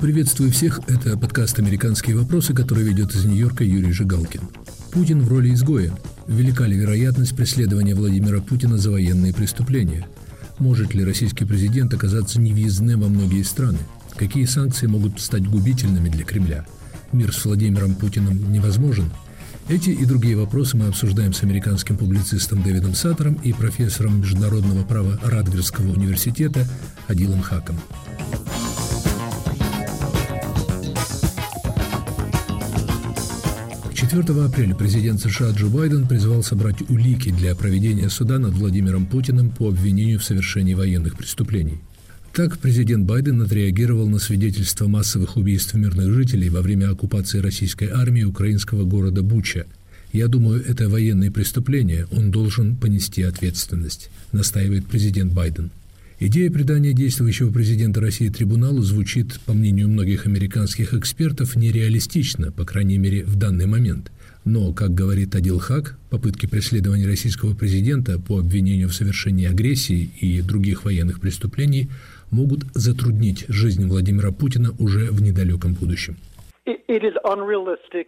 Приветствую всех, это подкаст «Американские вопросы», который ведет из Нью-Йорка Юрий Жигалкин. Путин в роли изгоя. Велика ли вероятность преследования Владимира Путина за военные преступления? Может ли российский президент оказаться невъездным во многие страны? Какие санкции могут стать губительными для Кремля? Мир с Владимиром Путиным невозможен? Эти и другие вопросы мы обсуждаем с американским публицистом Дэвидом Саттером и профессором международного права Радгерского университета Адилом Хаком. 4 апреля президент США Джо Байден призвал собрать улики для проведения суда над Владимиром Путиным по обвинению в совершении военных преступлений. Так президент Байден отреагировал на свидетельство массовых убийств мирных жителей во время оккупации российской армии украинского города Буча. «Я думаю, это военные преступления, он должен понести ответственность», настаивает президент Байден. Идея придания действующего президента России трибуналу звучит, по мнению многих американских экспертов, нереалистично, по крайней мере, в данный момент. Но, как говорит Адил Хак, попытки преследования российского президента по обвинению в совершении агрессии и других военных преступлений могут затруднить жизнь Владимира Путина уже в недалеком будущем.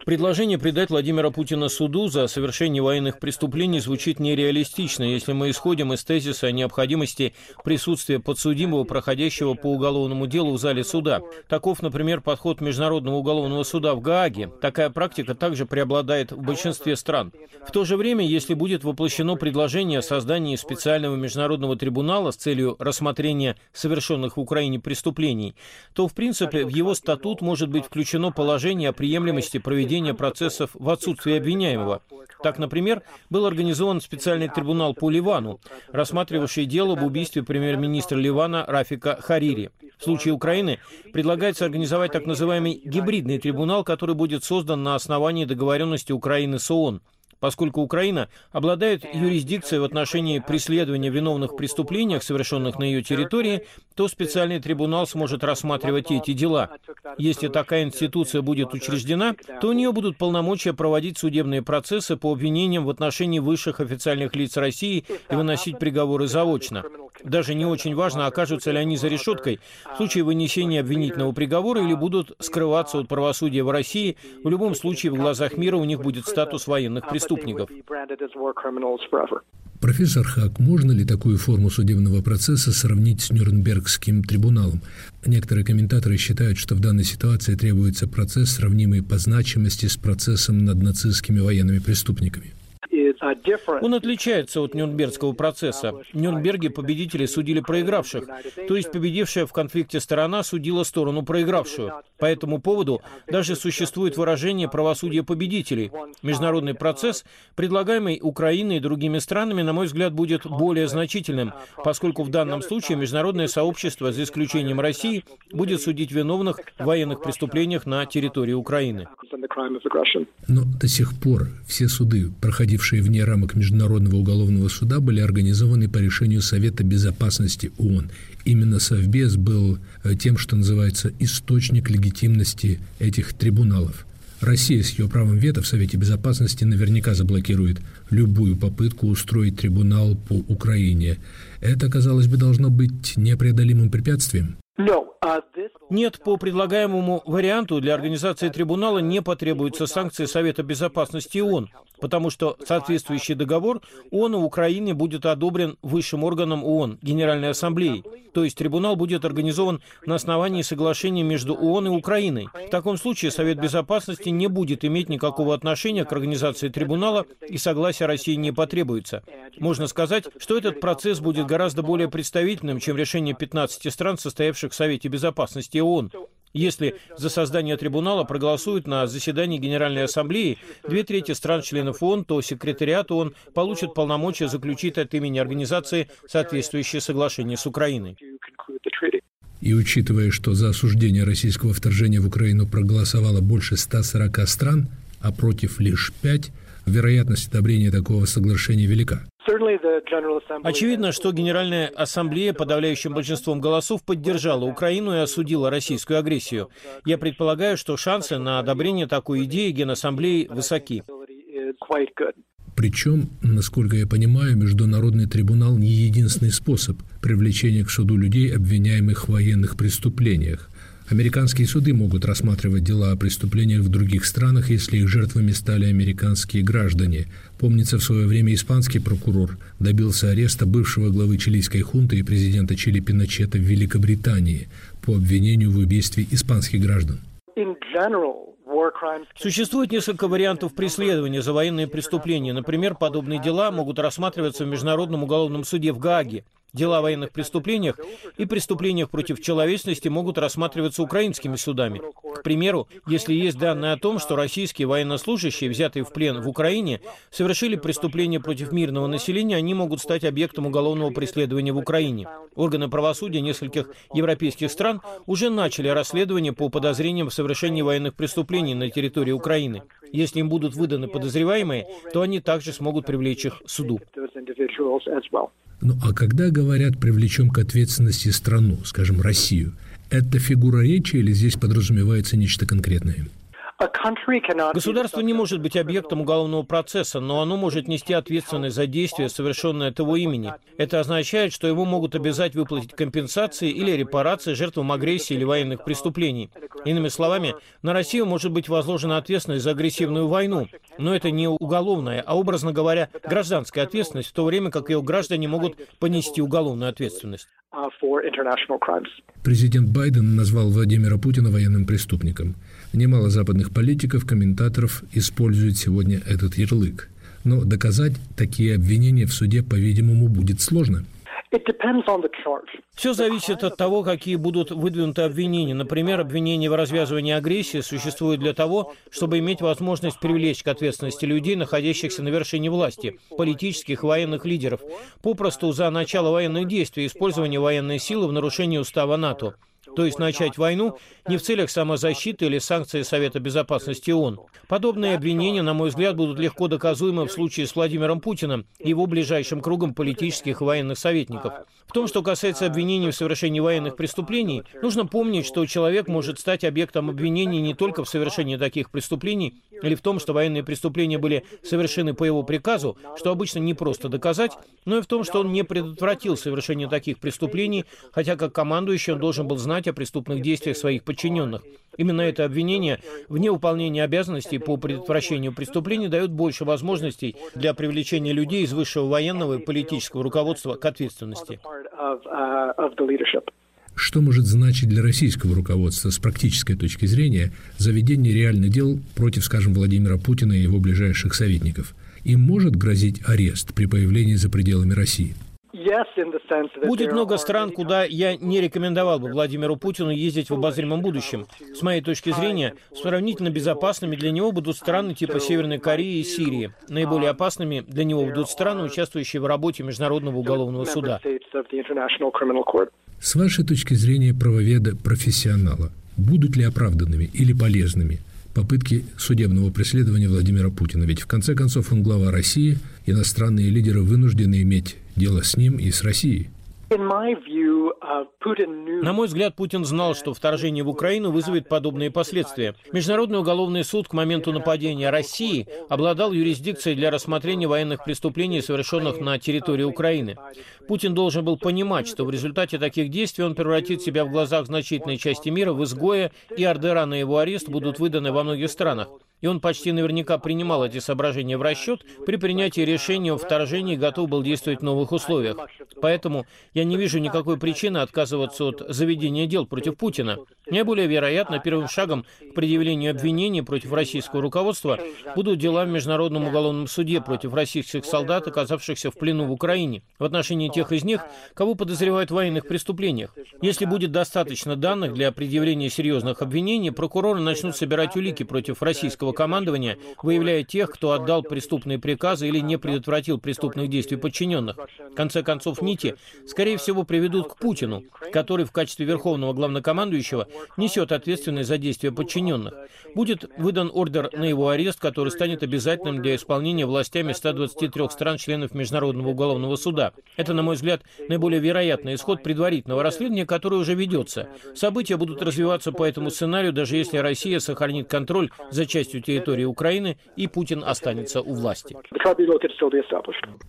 Предложение предать Владимира Путина суду за совершение военных преступлений звучит нереалистично, если мы исходим из тезиса о необходимости присутствия подсудимого, проходящего по уголовному делу в зале суда. Таков, например, подход Международного уголовного суда в Гааге. Такая практика также преобладает в большинстве стран. В то же время, если будет воплощено предложение о создании специального международного трибунала с целью рассмотрения совершенных в Украине преступлений, то, в принципе, в его статут может быть включено положение положение о приемлемости проведения процессов в отсутствие обвиняемого. Так, например, был организован специальный трибунал по Ливану, рассматривавший дело об убийстве премьер-министра Ливана Рафика Харири. В случае Украины предлагается организовать так называемый гибридный трибунал, который будет создан на основании договоренности Украины с ООН поскольку Украина обладает юрисдикцией в отношении преследования виновных в преступлениях, совершенных на ее территории, то специальный трибунал сможет рассматривать эти дела. Если такая институция будет учреждена, то у нее будут полномочия проводить судебные процессы по обвинениям в отношении высших официальных лиц России и выносить приговоры заочно. Даже не очень важно, окажутся ли они за решеткой в случае вынесения обвинительного приговора или будут скрываться от правосудия в России. В любом случае, в глазах мира у них будет статус военных преступников. Профессор Хак, можно ли такую форму судебного процесса сравнить с Нюрнбергским трибуналом? Некоторые комментаторы считают, что в данной ситуации требуется процесс, сравнимый по значимости с процессом над нацистскими военными преступниками. Он отличается от Нюрнбергского процесса. В Нюрнберге победители судили проигравших, то есть победившая в конфликте сторона судила сторону проигравшую. По этому поводу даже существует выражение правосудия победителей. Международный процесс, предлагаемый Украиной и другими странами, на мой взгляд, будет более значительным, поскольку в данном случае международное сообщество, за исключением России, будет судить виновных в военных преступлениях на территории Украины. Но до сих пор все суды, проходившие вне рамок Международного уголовного суда, были организованы по решению Совета безопасности ООН. Именно Совбез был э, тем, что называется источник легитимности этих трибуналов. Россия с ее правом вето в Совете Безопасности наверняка заблокирует любую попытку устроить трибунал по Украине. Это, казалось бы, должно быть непреодолимым препятствием. Нет, по предлагаемому варианту для организации трибунала не потребуются санкции Совета Безопасности ООН, потому что соответствующий договор ООН в Украине будет одобрен высшим органом ООН, Генеральной Ассамблеей. То есть трибунал будет организован на основании соглашения между ООН и Украиной. В таком случае Совет Безопасности не будет иметь никакого отношения к организации трибунала и согласия России не потребуется. Можно сказать, что этот процесс будет гораздо более представительным, чем решение 15 стран, состоявших в Совете Безопасности ООН. Если за создание трибунала проголосуют на заседании Генеральной Ассамблеи две трети стран-членов ООН, то секретариат ООН получит полномочия заключить от имени организации соответствующее соглашение с Украиной. И учитывая, что за осуждение российского вторжения в Украину проголосовало больше 140 стран, а против лишь 5, вероятность одобрения такого соглашения велика. Очевидно, что Генеральная Ассамблея подавляющим большинством голосов поддержала Украину и осудила российскую агрессию. Я предполагаю, что шансы на одобрение такой идеи Генассамблеи высоки. Причем, насколько я понимаю, Международный трибунал не единственный способ привлечения к суду людей, обвиняемых в военных преступлениях. Американские суды могут рассматривать дела о преступлениях в других странах, если их жертвами стали американские граждане. Помнится, в свое время испанский прокурор добился ареста бывшего главы чилийской хунты и президента Чили Пиночета в Великобритании по обвинению в убийстве испанских граждан. Существует несколько вариантов преследования за военные преступления. Например, подобные дела могут рассматриваться в Международном уголовном суде в Гааге. Дела о военных преступлениях и преступлениях против человечности могут рассматриваться украинскими судами. К примеру, если есть данные о том, что российские военнослужащие, взятые в плен в Украине, совершили преступления против мирного населения, они могут стать объектом уголовного преследования в Украине. Органы правосудия нескольких европейских стран уже начали расследование по подозрениям в совершении военных преступлений на территории Украины. Если им будут выданы подозреваемые, то они также смогут привлечь их к суду. Ну а когда говорят «привлечем к ответственности страну», скажем, Россию, это фигура речи или здесь подразумевается нечто конкретное? Государство не может быть объектом уголовного процесса, но оно может нести ответственность за действия, совершенные от его имени. Это означает, что его могут обязать выплатить компенсации или репарации жертвам агрессии или военных преступлений. Иными словами, на Россию может быть возложена ответственность за агрессивную войну, но это не уголовная, а, образно говоря, гражданская ответственность, в то время как ее граждане могут понести уголовную ответственность. Uh, Президент Байден назвал Владимира Путина военным преступником. Немало западных политиков, комментаторов используют сегодня этот ярлык. Но доказать такие обвинения в суде, по-видимому, будет сложно. Все зависит от того, какие будут выдвинуты обвинения. Например, обвинение в развязывании агрессии существует для того, чтобы иметь возможность привлечь к ответственности людей, находящихся на вершине власти, политических и военных лидеров, попросту за начало военных действий и использование военной силы в нарушении устава НАТО то есть начать войну не в целях самозащиты или санкции Совета Безопасности ООН. Подобные обвинения, на мой взгляд, будут легко доказуемы в случае с Владимиром Путиным и его ближайшим кругом политических и военных советников. В том, что касается обвинений в совершении военных преступлений, нужно помнить, что человек может стать объектом обвинений не только в совершении таких преступлений или в том, что военные преступления были совершены по его приказу, что обычно не просто доказать, но и в том, что он не предотвратил совершение таких преступлений, хотя как командующий он должен был знать о преступных действиях своих подчиненных. Именно это обвинение в невыполнении обязанностей по предотвращению преступлений дает больше возможностей для привлечения людей из высшего военного и политического руководства к ответственности. Что может значить для российского руководства с практической точки зрения заведение реальных дел против, скажем, Владимира Путина и его ближайших советников? Им может грозить арест при появлении за пределами России? Будет много стран, куда я не рекомендовал бы Владимиру Путину ездить в обозримом будущем. С моей точки зрения, сравнительно безопасными для него будут страны типа Северной Кореи и Сирии. Наиболее опасными для него будут страны, участвующие в работе Международного уголовного суда. С вашей точки зрения правоведа-профессионала, будут ли оправданными или полезными попытки судебного преследования Владимира Путина? Ведь в конце концов он глава России, иностранные лидеры вынуждены иметь дело с ним и с Россией. Uh, На мой взгляд, Путин знал, что вторжение в Украину вызовет подобные последствия. Международный уголовный суд к моменту нападения России обладал юрисдикцией для рассмотрения военных преступлений, совершенных на территории Украины. Путин должен был понимать, что в результате таких действий он превратит себя в глазах значительной части мира в изгоя, и ордера на его арест будут выданы во многих странах и он почти наверняка принимал эти соображения в расчет при принятии решения о вторжении готов был действовать в новых условиях. Поэтому я не вижу никакой причины отказываться от заведения дел против Путина. Наиболее вероятно, первым шагом к предъявлению обвинений против российского руководства будут дела в Международном уголовном суде против российских солдат, оказавшихся в плену в Украине, в отношении тех из них, кого подозревают в военных преступлениях. Если будет достаточно данных для предъявления серьезных обвинений, прокуроры начнут собирать улики против российского командования, выявляя тех, кто отдал преступные приказы или не предотвратил преступных действий подчиненных. В конце концов, нити, скорее всего, приведут к Путину, который в качестве верховного главнокомандующего несет ответственность за действия подчиненных. Будет выдан ордер на его арест, который станет обязательным для исполнения властями 123 стран-членов Международного уголовного суда. Это, на мой взгляд, наиболее вероятный исход предварительного расследования, которое уже ведется. События будут развиваться по этому сценарию, даже если Россия сохранит контроль за частью территории Украины и Путин останется у власти.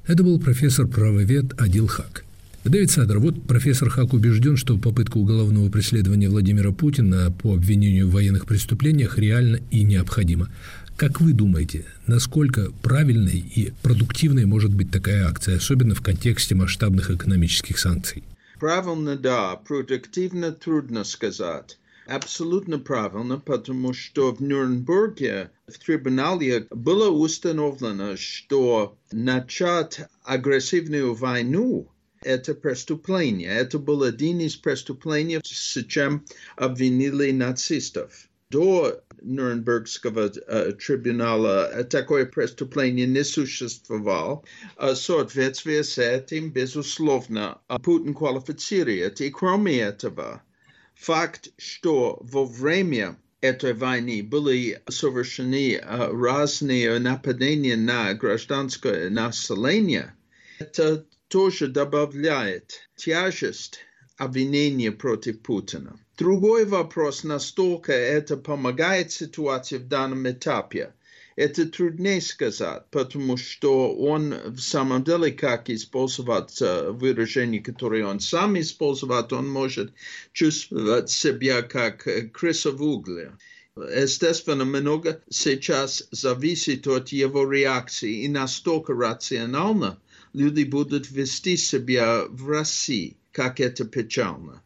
Это был профессор правовед Адил Хак. Дэвид Садер, вот профессор Хак убежден, что попытка уголовного преследования Владимира Путина по обвинению в военных преступлениях реально и необходима. Как вы думаете, насколько правильной и продуктивной может быть такая акция, особенно в контексте масштабных экономических санкций? Правильно, да. Продуктивно трудно сказать. Абсолютно правильно, потому что в Нюрнберге в трибунале было установлено, что начать агрессивную войну это преступление. Это был один из преступлений, с чем обвинили нацистов. До Нюрнбергского э, трибунала такое преступление не существовало. В соответствии с этим, безусловно, Путин квалифицирует. И кроме этого, факт, что во время этой войны были совершены разные нападения на гражданское население, это тоже добавляет тяжесть обвинения против Путина. Другой вопрос, настолько это помогает ситуации в данном этапе. Это труднее сказать, потому что он в самом деле, как использовать выражение, которое он сам использовал, он может чувствовать себя как крыса в угле. Естественно, много сейчас зависит от его реакции и настолько рационально люди будут вести себя в России, как это печально.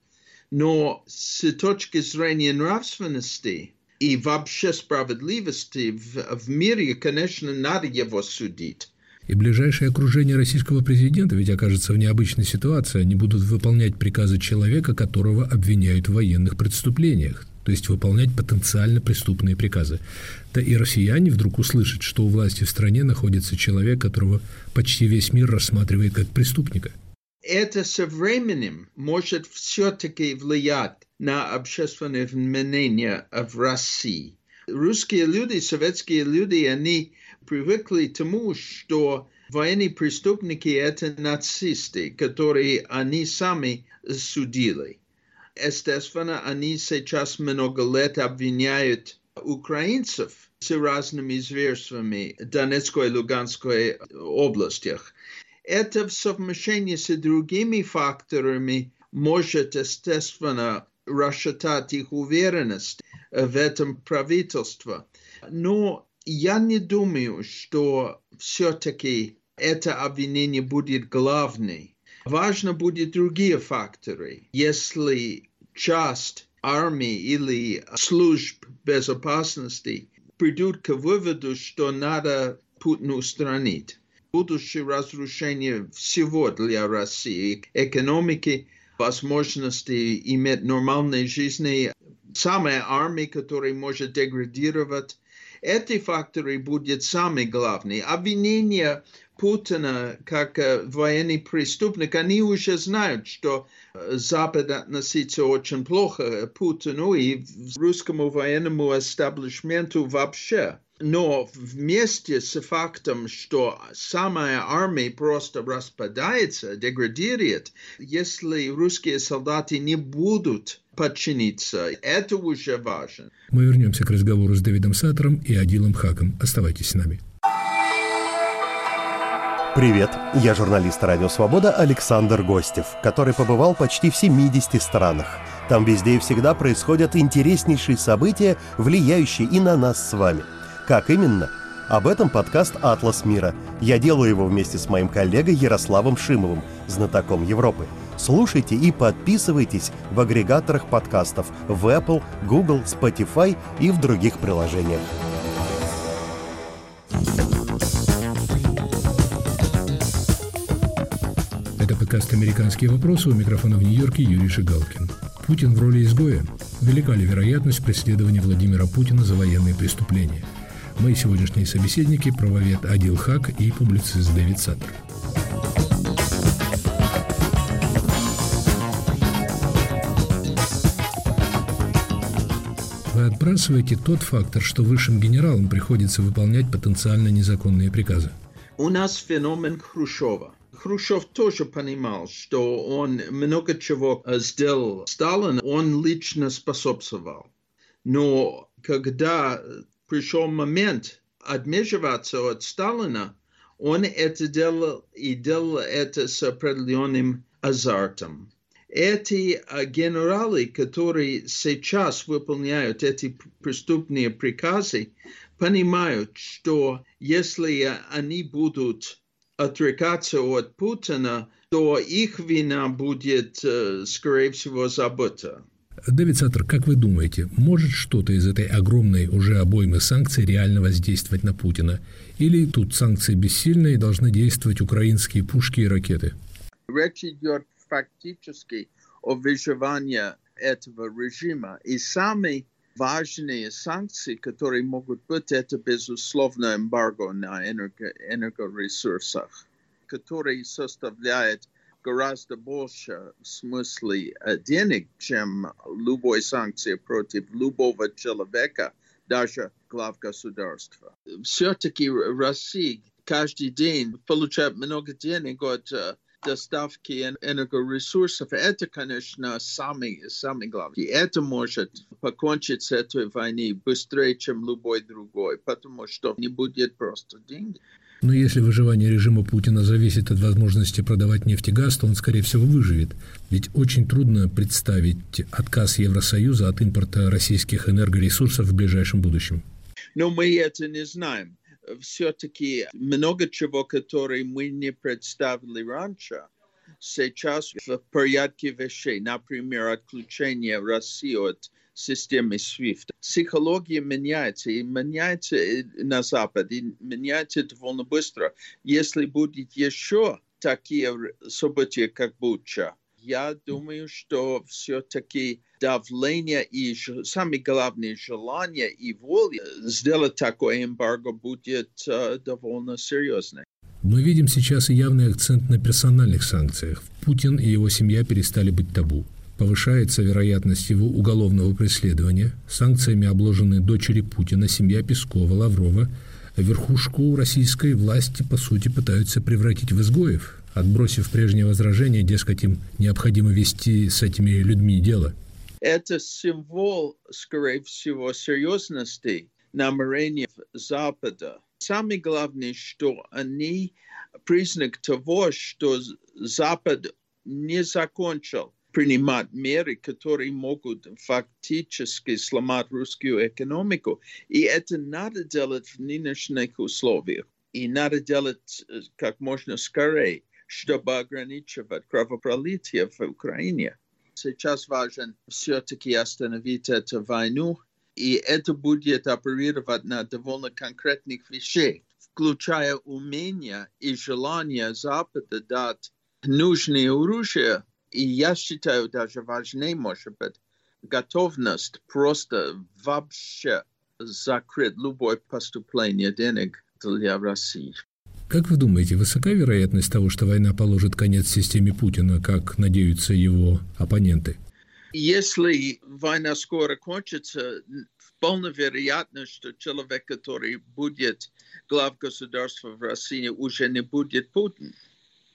Но с точки зрения нравственности и вообще справедливости в, в мире, конечно, надо его судить. И ближайшее окружение российского президента ведь окажется в необычной ситуации. Они будут выполнять приказы человека, которого обвиняют в военных преступлениях, то есть выполнять потенциально преступные приказы. Да и россияне вдруг услышат, что у власти в стране находится человек, которого почти весь мир рассматривает как преступника – это со временем может все-таки влиять на общественное мнение в России. Русские люди, советские люди, они привыкли к тому, что военные преступники – это нацисты, которые они сами судили. Естественно, они сейчас много лет обвиняют украинцев с разными зверствами в Донецкой и Луганской областях это в совмещении с другими факторами может, естественно, расшатать их уверенность в этом правительстве. Но я не думаю, что все-таки это обвинение будет главной. Важно будет другие факторы. Если часть армии или служб безопасности придут к выводу, что надо Путин устранить будущее разрушение всего для России, экономики, возможности иметь нормальной жизни, самая армия, которая может деградировать. Эти факторы будут самые главные. Обвинение Путина как военный преступник, они уже знают, что Запад относится очень плохо Путину и русскому военному эстаблишменту вообще. Но вместе с фактом, что самая армия просто распадается, деградирует, если русские солдаты не будут подчиниться, это уже важно. Мы вернемся к разговору с Давидом Сатором и Адилом Хаком. Оставайтесь с нами. Привет, я журналист «Радио Свобода» Александр Гостев, который побывал почти в 70 странах. Там везде и всегда происходят интереснейшие события, влияющие и на нас с вами – как именно? Об этом подкаст «Атлас мира». Я делаю его вместе с моим коллегой Ярославом Шимовым, знатоком Европы. Слушайте и подписывайтесь в агрегаторах подкастов в Apple, Google, Spotify и в других приложениях. Это подкаст «Американские вопросы» у микрофона в Нью-Йорке Юрий Шигалкин. Путин в роли изгоя? Велика ли вероятность преследования Владимира Путина за военные преступления – Мои сегодняшние собеседники – правовед Адил Хак и публицист Дэвид Саттер. Вы отбрасываете тот фактор, что высшим генералам приходится выполнять потенциально незаконные приказы. У нас феномен Хрущева. Хрущев тоже понимал, что он много чего сделал. Сталин он лично способствовал. Но когда пришел момент отмежеваться от Сталина, он это делал и делал это с определенным азартом. Эти генералы, которые сейчас выполняют эти преступные приказы, понимают, что если они будут отрекаться от Путина, то их вина будет, скорее всего, забыта. Дэвид Саттер, как вы думаете, может что-то из этой огромной уже обоймы санкций реально воздействовать на Путина? Или тут санкции бессильны и должны действовать украинские пушки и ракеты? Речь идет фактически о выживании этого режима. И самые важные санкции, которые могут быть, это, безусловно, эмбарго на энерго, энергоресурсах, который составляет гораздо больше смысле денег, чем любой санкции против любого человека, даже глав государства. Все-таки Россия каждый день получает много денег от доставки энергоресурсов, это, конечно, самый, самый главный. Это может покончить с этой войной быстрее, чем любой другой, потому что не будет просто денег. Но если выживание режима Путина зависит от возможности продавать нефть и газ, то он, скорее всего, выживет. Ведь очень трудно представить отказ Евросоюза от импорта российских энергоресурсов в ближайшем будущем. Но мы это не знаем. Все-таки много чего, которое мы не представили раньше, сейчас в порядке вещей. Например, отключение России от системы SWIFT. Психология меняется, и меняется на Западе, и меняется довольно быстро. Если будет еще такие события, как Буча, я думаю, что все-таки давление и самое главное желание и воля сделать такое эмбарго будет uh, довольно серьезное. Мы видим сейчас явный акцент на персональных санкциях. Путин и его семья перестали быть табу повышается вероятность его уголовного преследования, санкциями обложены дочери Путина, семья Пескова, Лаврова, верхушку российской власти, по сути, пытаются превратить в изгоев, отбросив прежние возражения, дескать, им необходимо вести с этими людьми дело. Это символ, скорее всего, серьезности намерений Запада. Самое главное, что они признак того, что Запад не закончил принимать меры, которые могут фактически сломать русскую экономику. И это надо делать в нынешних условиях. И надо делать как можно скорее, чтобы ограничивать кровопролитие в Украине. Сейчас важно все-таки остановить эту войну, и это будет оперировать на довольно конкретных вещей, включая умение и желание Запада дать нужное оружие и я считаю даже важнее, может быть, готовность просто вообще закрыть любое поступление денег для России. Как вы думаете, высока вероятность того, что война положит конец системе Путина, как надеются его оппоненты? Если война скоро кончится, вполне вероятно, что человек, который будет глав государства в России, уже не будет Путин.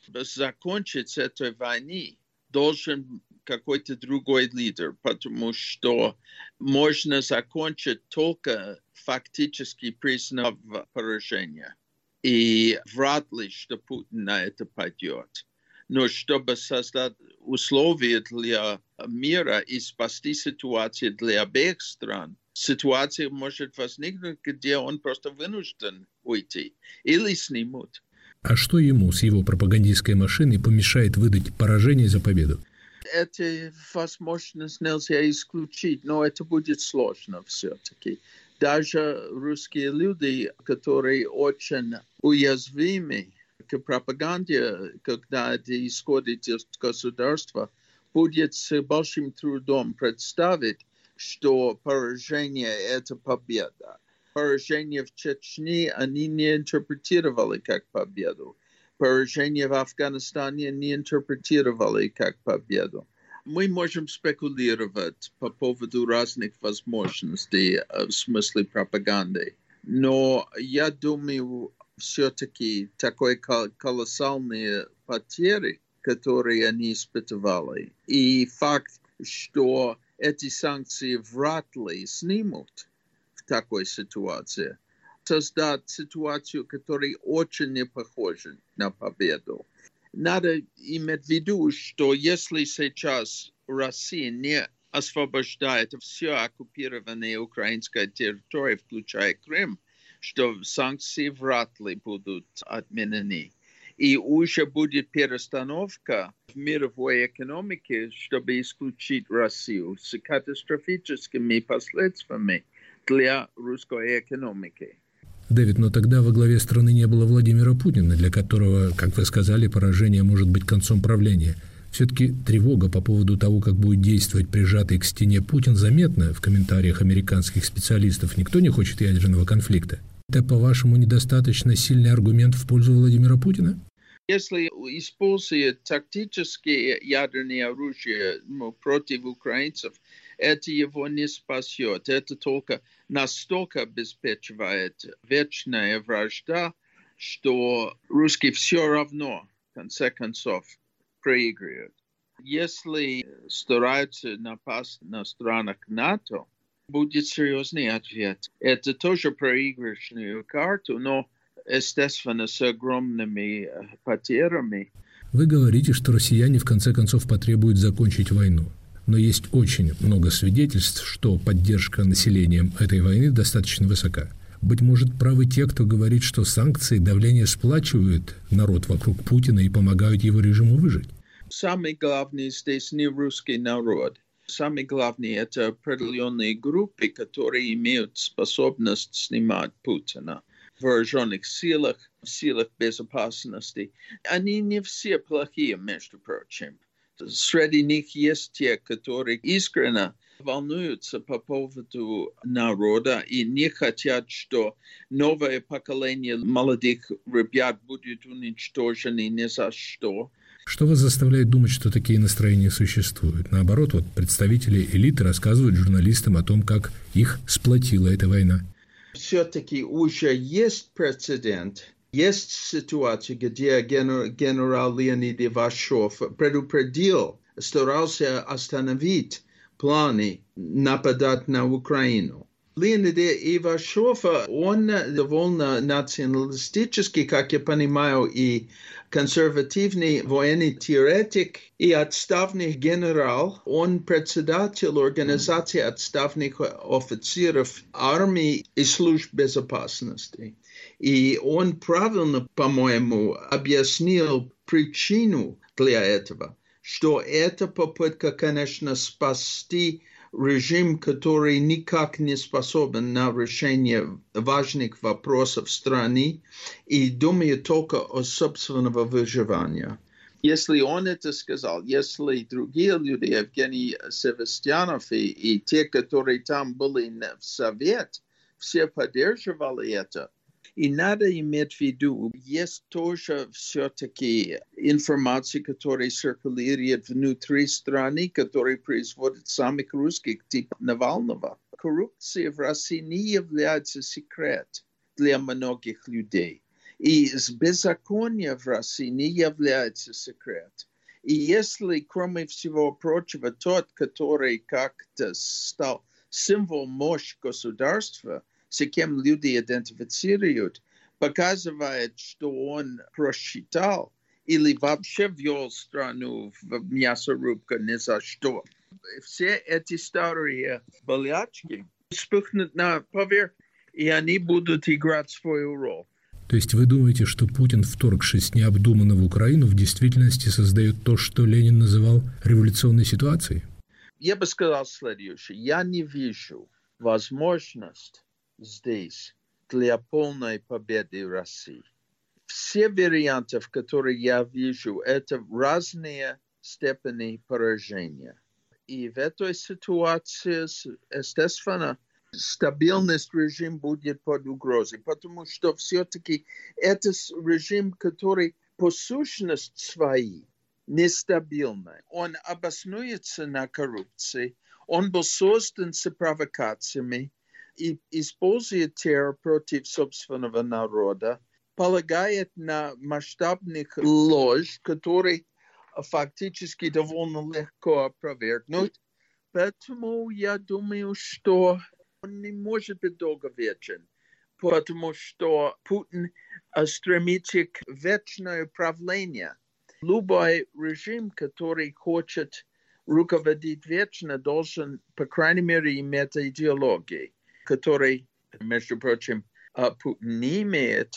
Закончить этой войны должен какой-то другой лидер, потому что можно закончить только фактически признав поражение. И вряд ли, что Путин на это пойдет. Но чтобы создать условия для мира и спасти ситуацию для обеих стран, ситуация может возникнуть, где он просто вынужден уйти или снимут. А что ему с его пропагандистской машиной помешает выдать поражение за победу? Это возможность нельзя исключить, но это будет сложно все-таки. Даже русские люди, которые очень уязвимы к пропаганде, когда это исходит из государства, будет с большим трудом представить, что поражение – это победа поражение в Чечне они не интерпретировали как победу. Поражение в Афганистане не интерпретировали как победу. Мы можем спекулировать по поводу разных возможностей в смысле пропаганды. Но я думаю, все-таки такой колоссальные потери, которые они испытывали, и факт, что эти санкции вряд ли снимут, такой ситуации. Создать ситуацию, которая очень не похожа на победу. надо иметь в виду, что если сейчас Россия не освобождает все оккупированные украинская территория, включая Крым, что санкции вряд ли будут отменены. И уже будет перестановка в мировой экономике, чтобы исключить Россию с катастрофическими последствиями для русской экономики. Дэвид, но тогда во главе страны не было Владимира Путина, для которого, как вы сказали, поражение может быть концом правления. Все-таки тревога по поводу того, как будет действовать прижатый к стене Путин, заметна в комментариях американских специалистов. Никто не хочет ядерного конфликта. Это, по-вашему, недостаточно сильный аргумент в пользу Владимира Путина? Если использует тактические ядерные оружия против украинцев, это его не спасет. Это только настолько обеспечивает вечная вражда, что русские все равно, в конце концов, проигрывают. Если стараются напасть на странах НАТО, будет серьезный ответ. Это тоже проигрышную карту, но, естественно, с огромными потерями. Вы говорите, что россияне в конце концов потребуют закончить войну но есть очень много свидетельств, что поддержка населением этой войны достаточно высока. Быть может, правы те, кто говорит, что санкции давление сплачивают народ вокруг Путина и помогают его режиму выжить. Самый главный здесь не русский народ. Самый главный – это определенные группы, которые имеют способность снимать Путина в вооруженных силах, в силах безопасности. Они не все плохие, между прочим среди них есть те, которые искренне волнуются по поводу народа и не хотят, что новое поколение молодых ребят будет уничтожено ни за что. Что вас заставляет думать, что такие настроения существуют? Наоборот, вот представители элиты рассказывают журналистам о том, как их сплотила эта война. Все-таки уже есть прецедент есть ситуация, где генерал Леонид Ивашов предупредил, старался остановить планы нападать на Украину. Леонид Ивашов, он довольно националистический, как я понимаю, и консервативный военный теоретик и отставный генерал. Он председатель организации отставных офицеров армии и служб безопасности. И он правильно, по-моему, объяснил причину для этого, что это попытка, конечно, спасти режим, который никак не способен на решение важных вопросов страны и думает только о собственного выживания. Если он это сказал, если другие люди, Евгений Севастьянов и, и те, которые там были в совет, все поддерживали это, и надо иметь в виду, есть тоже все-таки информация, которая циркулирует внутри страны, которая производит самых русских, типа Навального. Коррупция в России не является секрет для многих людей. И беззаконие в России не является секрет. И если, кроме всего прочего, тот, который как-то стал символ мощи государства – с кем люди идентифицируют, показывает, что он просчитал или вообще ввел страну в мясорубку ни за что. Все эти старые болячки вспыхнут на поверхность, и они будут играть свою роль. То есть вы думаете, что Путин, вторгшись необдуманно в Украину, в действительности создает то, что Ленин называл революционной ситуацией? Я бы сказал следующее. Я не вижу возможность здесь для полной победы России. Все варианты, которые я вижу, это разные степени поражения. И в этой ситуации, естественно, стабильность режима будет под угрозой, потому что все-таки это режим, который по сущности своей нестабильный. Он обоснуется на коррупции, он был создан с провокациями, и использует террор против собственного народа, полагает на масштабных ложь, которые фактически довольно легко опровергнуть. Поэтому я думаю, что он не может быть долговечен, потому что Путин стремится к вечному правлению. Любой режим, который хочет руководить вечно, должен, по крайней мере, иметь идеологии, который, между прочим, Путин не имеет,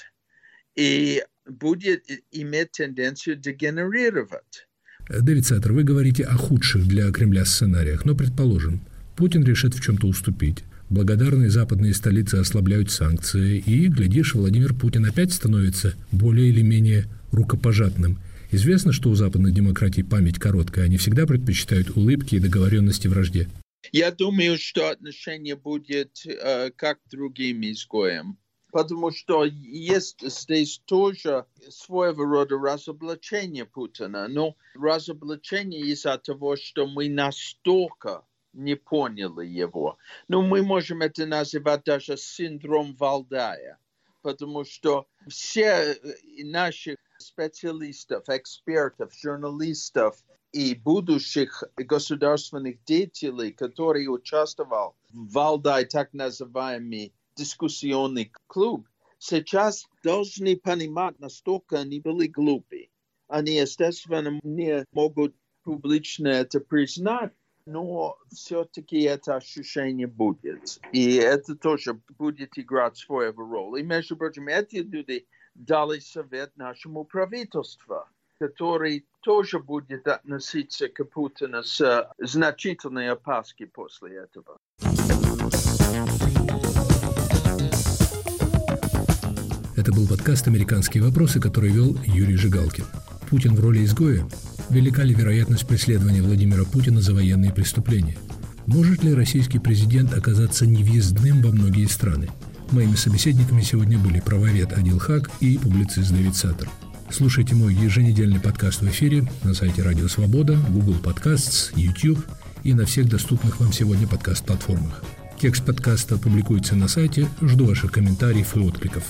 и будет иметь тенденцию дегенерировать. Дэвид Саттер, вы говорите о худших для Кремля сценариях, но предположим, Путин решит в чем-то уступить. Благодарные западные столицы ослабляют санкции, и, глядишь, Владимир Путин опять становится более или менее рукопожатным. Известно, что у западных демократий память короткая, они всегда предпочитают улыбки и договоренности вражде. Я думаю, что отношение будет э, как другим изгоям, потому что есть здесь тоже своего рода разоблачение Путина, но разоблачение из-за того, что мы настолько не поняли его. Но мы можем это называть даже синдром Валдая, потому что все наши специалистов, экспертов, журналистов и будущих государственных деятелей, которые участвовали в Валдай, так называемый дискуссионный клуб, сейчас должны понимать, настолько они были глупы. Они, естественно, не могут публично это признать, но все-таки это ощущение будет. И это тоже будет играть свою роль. И, между прочим, эти люди дали совет нашему правительству, который тоже будет относиться к Путину с значительной опаской после этого. Это был подкаст «Американские вопросы», который вел Юрий Жигалкин. Путин в роли изгоя? Велика ли вероятность преследования Владимира Путина за военные преступления? Может ли российский президент оказаться невъездным во многие страны? Моими собеседниками сегодня были правовед Адил Хак и публицист Дэвид Саттер. Слушайте мой еженедельный подкаст в эфире на сайте Радио Свобода, Google Podcasts, YouTube и на всех доступных вам сегодня подкаст-платформах. Текст подкаста публикуется на сайте. Жду ваших комментариев и откликов.